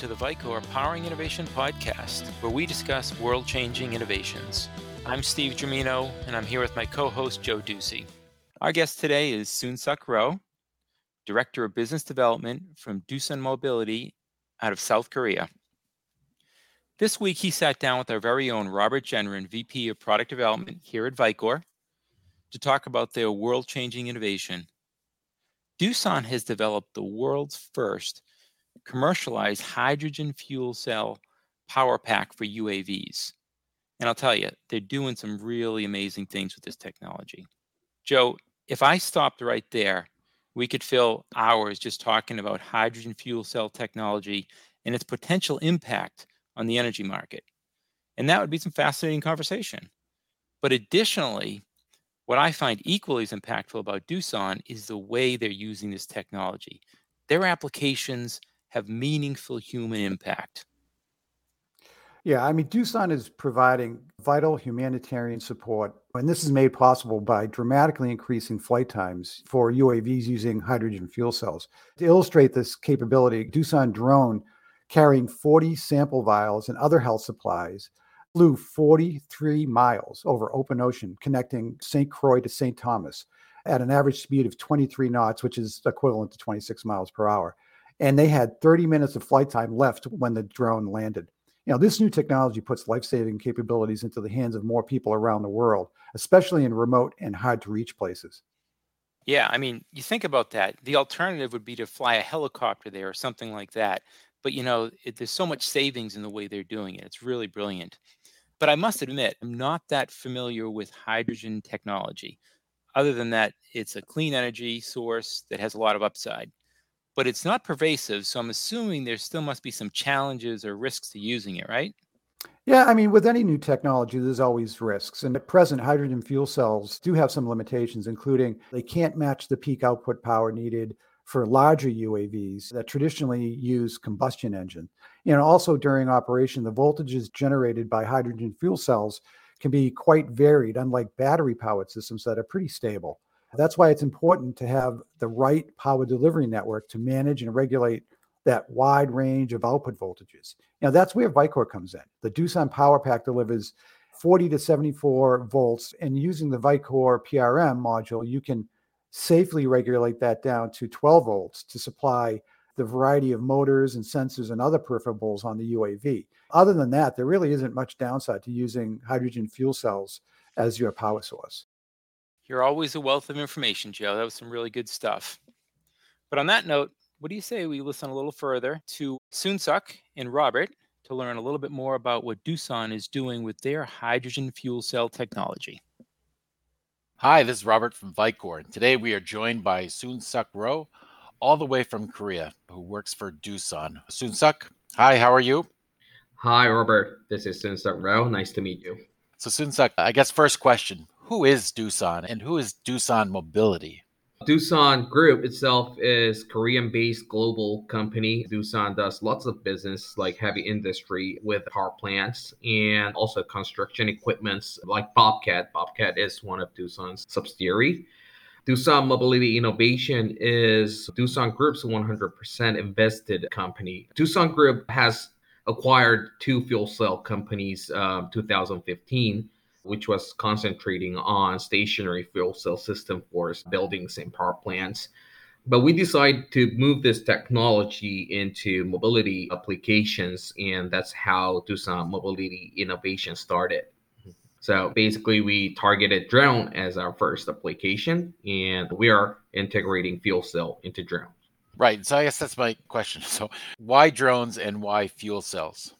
to the Vicor Powering Innovation Podcast, where we discuss world changing innovations. I'm Steve Germino, and I'm here with my co host, Joe Ducey. Our guest today is Soon-Suk Roh, Director of Business Development from Doosan Mobility out of South Korea. This week, he sat down with our very own Robert Gendron, VP of Product Development here at Vicor, to talk about their world changing innovation. Doosan has developed the world's first commercialized hydrogen fuel cell power pack for UAVs. And I'll tell you, they're doing some really amazing things with this technology. Joe, if I stopped right there, we could fill hours just talking about hydrogen fuel cell technology and its potential impact on the energy market. And that would be some fascinating conversation. But additionally, what I find equally as impactful about Doosan is the way they're using this technology. Their applications have meaningful human impact. Yeah, I mean, Doosan is providing vital humanitarian support, and this is made possible by dramatically increasing flight times for UAVs using hydrogen fuel cells. To illustrate this capability, Doosan drone carrying 40 sample vials and other health supplies flew 43 miles over open ocean connecting St. Croix to St. Thomas at an average speed of 23 knots, which is equivalent to 26 miles per hour and they had 30 minutes of flight time left when the drone landed. Know, this new technology puts life-saving capabilities into the hands of more people around the world, especially in remote and hard to reach places. Yeah, I mean, you think about that. The alternative would be to fly a helicopter there or something like that. But you know, it, there's so much savings in the way they're doing it. It's really brilliant. But I must admit, I'm not that familiar with hydrogen technology. Other than that, it's a clean energy source that has a lot of upside but it's not pervasive. So I'm assuming there still must be some challenges or risks to using it, right? Yeah, I mean, with any new technology, there's always risks. And at present, hydrogen fuel cells do have some limitations, including they can't match the peak output power needed for larger UAVs that traditionally use combustion engine. And also during operation, the voltages generated by hydrogen fuel cells can be quite varied, unlike battery powered systems that are pretty stable. That's why it's important to have the right power delivery network to manage and regulate that wide range of output voltages. Now, that's where Vicor comes in. The Doosan Power Pack delivers 40 to 74 volts, and using the Vicor PRM module, you can safely regulate that down to 12 volts to supply the variety of motors and sensors and other peripherals on the UAV. Other than that, there really isn't much downside to using hydrogen fuel cells as your power source. You're always a wealth of information, Joe. That was some really good stuff. But on that note, what do you say we listen a little further to Soon-Suk and Robert to learn a little bit more about what Doosan is doing with their hydrogen fuel cell technology? Hi, this is Robert from Vicor. Today we are joined by Soon-Suk Roh, all the way from Korea, who works for Doosan. Soon-Suk, hi, how are you? Hi, Robert. This is Soon-Suk Roh. Nice to meet you. So, Soon-Suk, I guess first question who is Doosan and who is Doosan Mobility? Doosan Group itself is Korean-based global company. Doosan does lots of business like heavy industry with power plants and also construction equipments like Bobcat. Bobcat is one of Doosan's subsidiary. Doosan Mobility Innovation is Doosan Group's 100% invested company. Doosan Group has acquired two fuel cell companies um, 2015 which was concentrating on stationary fuel cell system for buildings and power plants. But we decided to move this technology into mobility applications, and that's how Doosan Mobility Innovation started. So basically, we targeted drone as our first application, and we are integrating fuel cell into drone. Right. So I guess that's my question. So why drones and why fuel cells?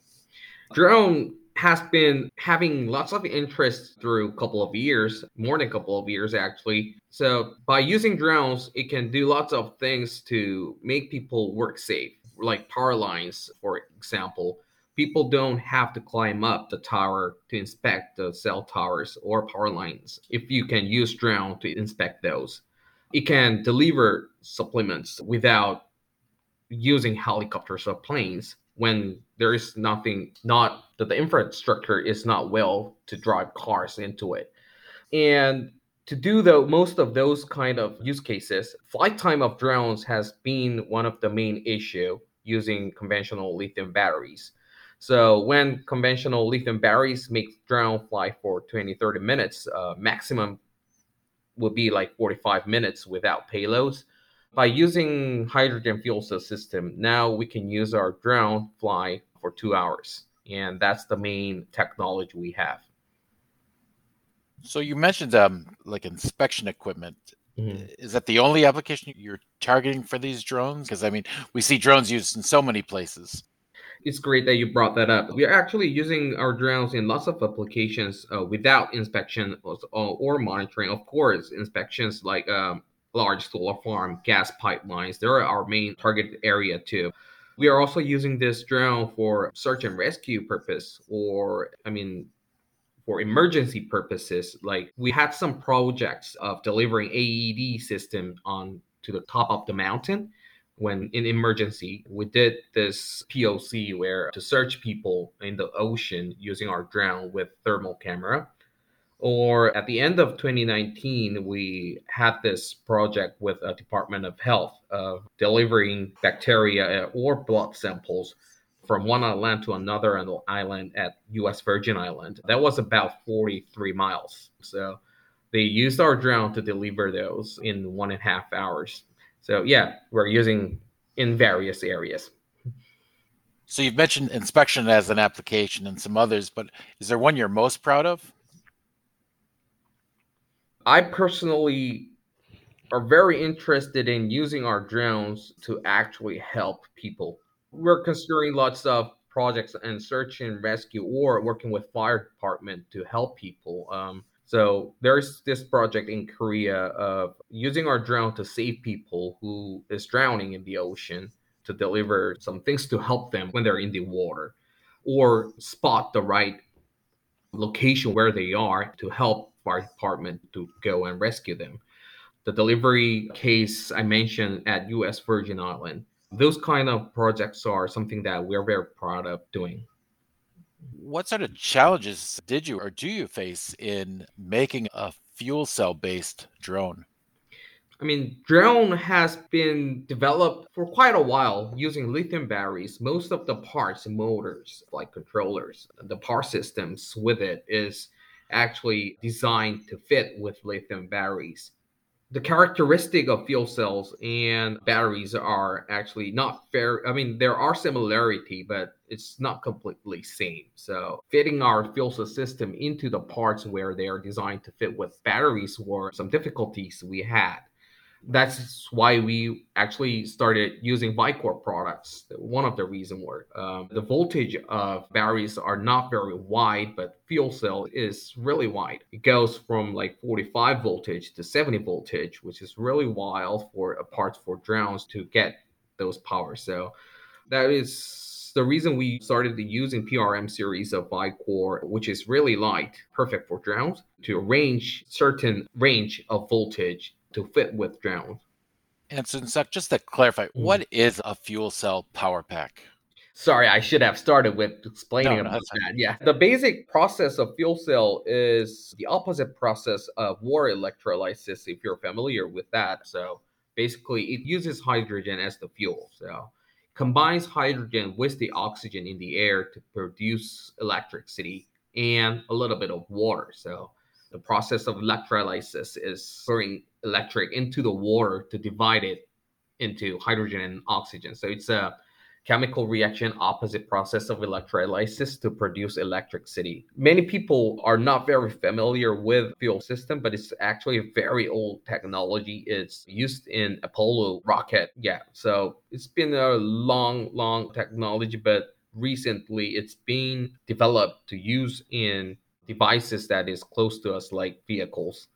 Drone has been having lots of interest through a couple of years, more than a couple of years actually. So by using drones, it can do lots of things to make people work safe, like power lines, for example. People don't have to climb up the tower to inspect the cell towers or power lines if you can use drone to inspect those. It can deliver supplements without using helicopters or planes when there is nothing not that the infrastructure is not well to drive cars into it and to do the most of those kind of use cases flight time of drones has been one of the main issue using conventional lithium batteries. So when conventional lithium batteries make drone fly for 20, 30 minutes, uh, maximum would be like 45 minutes without payloads. By using hydrogen fuel cell system, now we can use our drone fly for two hours. And that's the main technology we have. So you mentioned um, like inspection equipment. Mm-hmm. Is that the only application you're targeting for these drones? Because I mean, we see drones used in so many places. It's great that you brought that up. We are actually using our drones in lots of applications uh, without inspection or, or, monitoring. Of course, inspections like um, large solar farm, gas pipelines, they're our main target area too. We are also using this drone for search and rescue purpose, or I mean, for emergency purposes. Like we had some projects of delivering AED system on to the top of the mountain when in emergency. We did this POC where to search people in the ocean using our drone with thermal camera. Or at the end of 2019, we had this project with a Department of Health of delivering bacteria uh, or blood samples from one island to another island at U.S. Virgin Island. That was about 43 miles. So they used our drone to deliver those in one and a half hours. So yeah, we're using in various areas. So you've mentioned inspection as an application and some others, but is there one you're most proud of? I personally are very interested in using our drones to actually help people we're considering lots of projects and search and rescue or working with fire department to help people. Um, so there's this project in Korea of using our drone to save people who is drowning in the ocean to deliver some things to help them when they're in the water or spot the right location where they are to help fire department to go and rescue them. The delivery case I mentioned at US Virgin Island those kind of projects are something that we're very proud of doing. What sort of challenges did you or do you face in making a fuel cell based drone? I mean, drone has been developed for quite a while using lithium batteries. Most of the parts, motors, like controllers, the power systems with it is actually designed to fit with lithium batteries the characteristic of fuel cells and batteries are actually not fair. I mean, there are similarity, but it's not completely same. So fitting our fuel cell system into the parts where they are designed to fit with batteries were some difficulties we had that's why we actually started using Vicor products. One of the reason were um, the voltage of batteries are not very wide, but fuel cell is really wide. It goes from like 45 voltage to 70 voltage, which is really wild for a parts for drones to get those power. So that is the reason we started using PRM series of Vicor, which is really light, perfect for drones to range certain range of voltage to fit with drones. And so, just to clarify, mm. what is a fuel cell power pack? Sorry, I should have started with explaining no, about that. Yeah. The basic process of fuel cell is the opposite process of water electrolysis, if you're familiar with that. So basically, it uses hydrogen as the fuel. So combines hydrogen with the oxygen in the air to produce electricity and a little bit of water. So the process of electrolysis is pouring electric into the water to divide it into hydrogen and oxygen. So it's a chemical reaction opposite process of electrolysis to produce electricity. Many people are not very familiar with fuel system, but it's actually a very old technology. It's used in Apollo rocket. Yeah. So it's been a long, long technology, but recently it's been developed to use in devices that is close to us like vehicles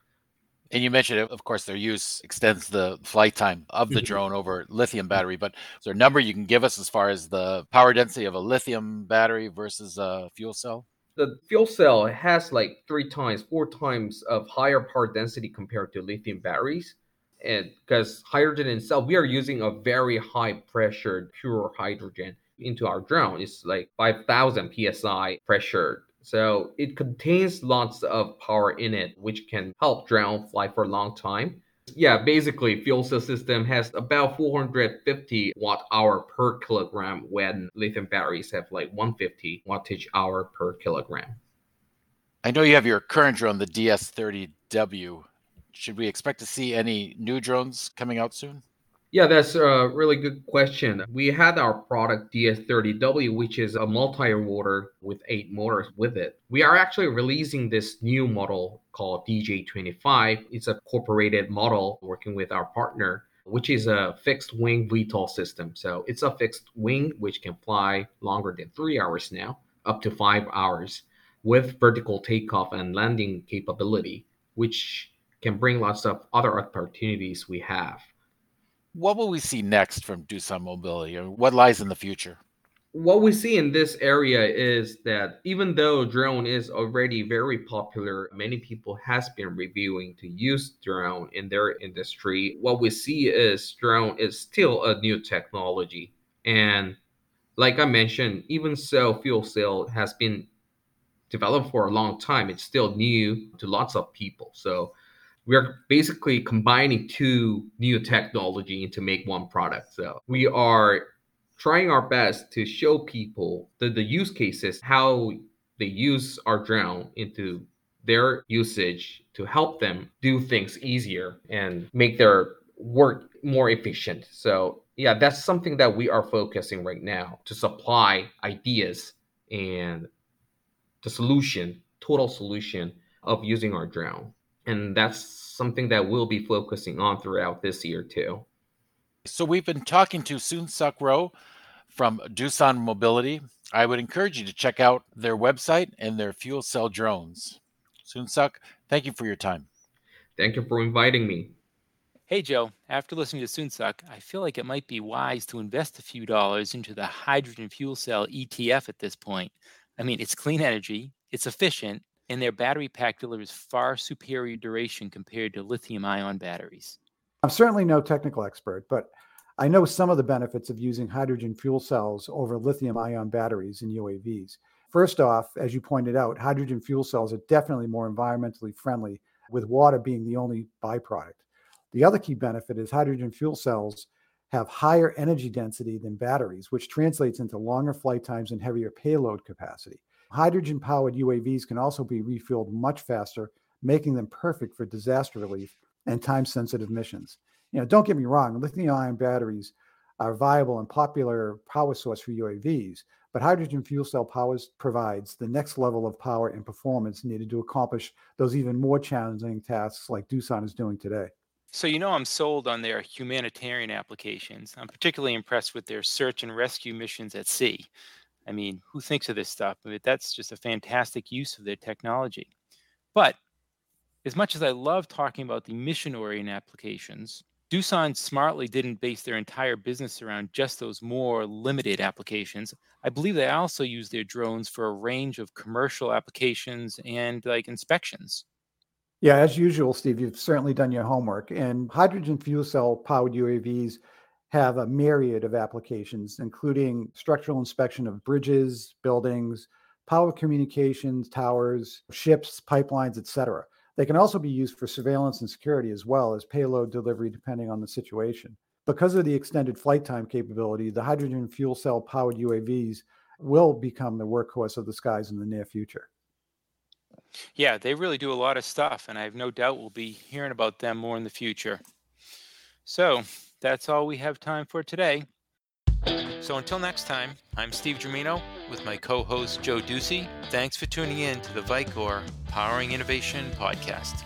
and you mentioned, of course, their use extends the flight time of the mm-hmm. drone over lithium battery. But is there a number you can give us as far as the power density of a lithium battery versus a fuel cell? The fuel cell has like three times, four times of higher power density compared to lithium batteries. And because hydrogen itself, we are using a very high pressure pure hydrogen into our drone. It's like 5,000 psi pressure so it contains lots of power in it, which can help drone fly for a long time. Yeah, basically, fuel cell system has about 450 watt hour per kilogram when lithium batteries have like 150 wattage hour per kilogram. I know you have your current drone, the DS30W. Should we expect to see any new drones coming out soon? Yeah, that's a really good question. We had our product DS30W, which is a multi-rotor with eight motors with it. We are actually releasing this new model called DJ25. It's a incorporated model working with our partner, which is a fixed wing VTOL system. So it's a fixed wing which can fly longer than three hours now, up to five hours, with vertical takeoff and landing capability, which can bring lots of other opportunities we have what will we see next from Doosan Mobility? what lies in the future? What we see in this area is that even though drone is already very popular, many people has been reviewing to use drone in their industry. What we see is drone is still a new technology. And like I mentioned, even so fuel cell has been developed for a long time, it's still new to lots of people. So we're basically combining two new technology to make one product. So we are trying our best to show people the, the use cases, how they use our drone into their usage to help them do things easier and make their work more efficient. So yeah, that's something that we are focusing right now to supply ideas and the solution, total solution of using our drone and that's something that we'll be focusing on throughout this year too. So we've been talking to Soon Suk Roh from Doosan Mobility. I would encourage you to check out their website and their fuel cell drones. Soon Suk, thank you for your time. Thank you for inviting me. Hey Joe, after listening to Soonsuk, I feel like it might be wise to invest a few dollars into the hydrogen fuel cell ETF at this point. I mean, it's clean energy, it's efficient, and their battery pack delivers far superior duration compared to lithium ion batteries. I'm certainly no technical expert, but I know some of the benefits of using hydrogen fuel cells over lithium ion batteries in UAVs. First off, as you pointed out, hydrogen fuel cells are definitely more environmentally friendly, with water being the only byproduct. The other key benefit is hydrogen fuel cells have higher energy density than batteries, which translates into longer flight times and heavier payload capacity. Hydrogen powered UAVs can also be refueled much faster, making them perfect for disaster relief and time sensitive missions. You know, don't get me wrong, lithium ion batteries are viable and popular power source for UAVs, but hydrogen fuel cell power provides the next level of power and performance needed to accomplish those even more challenging tasks like Doosan is doing today. So, you know, I'm sold on their humanitarian applications. I'm particularly impressed with their search and rescue missions at sea. I mean, who thinks of this stuff? I mean, that's just a fantastic use of their technology. But as much as I love talking about the mission oriented applications, Doosan smartly didn't base their entire business around just those more limited applications. I believe they also use their drones for a range of commercial applications and like inspections. Yeah, as usual, Steve, you've certainly done your homework. And hydrogen fuel cell powered UAVs have a myriad of applications, including structural inspection of bridges, buildings, power communications, towers, ships, pipelines, etc. They can also be used for surveillance and security as well as payload delivery, depending on the situation. Because of the extended flight time capability, the hydrogen fuel cell powered UAVs will become the workhorse of the skies in the near future. Yeah, they really do a lot of stuff, and I have no doubt we'll be hearing about them more in the future. So, that's all we have time for today. So until next time, I'm Steve Germino with my co host Joe Ducey. Thanks for tuning in to the Vicor Powering Innovation podcast.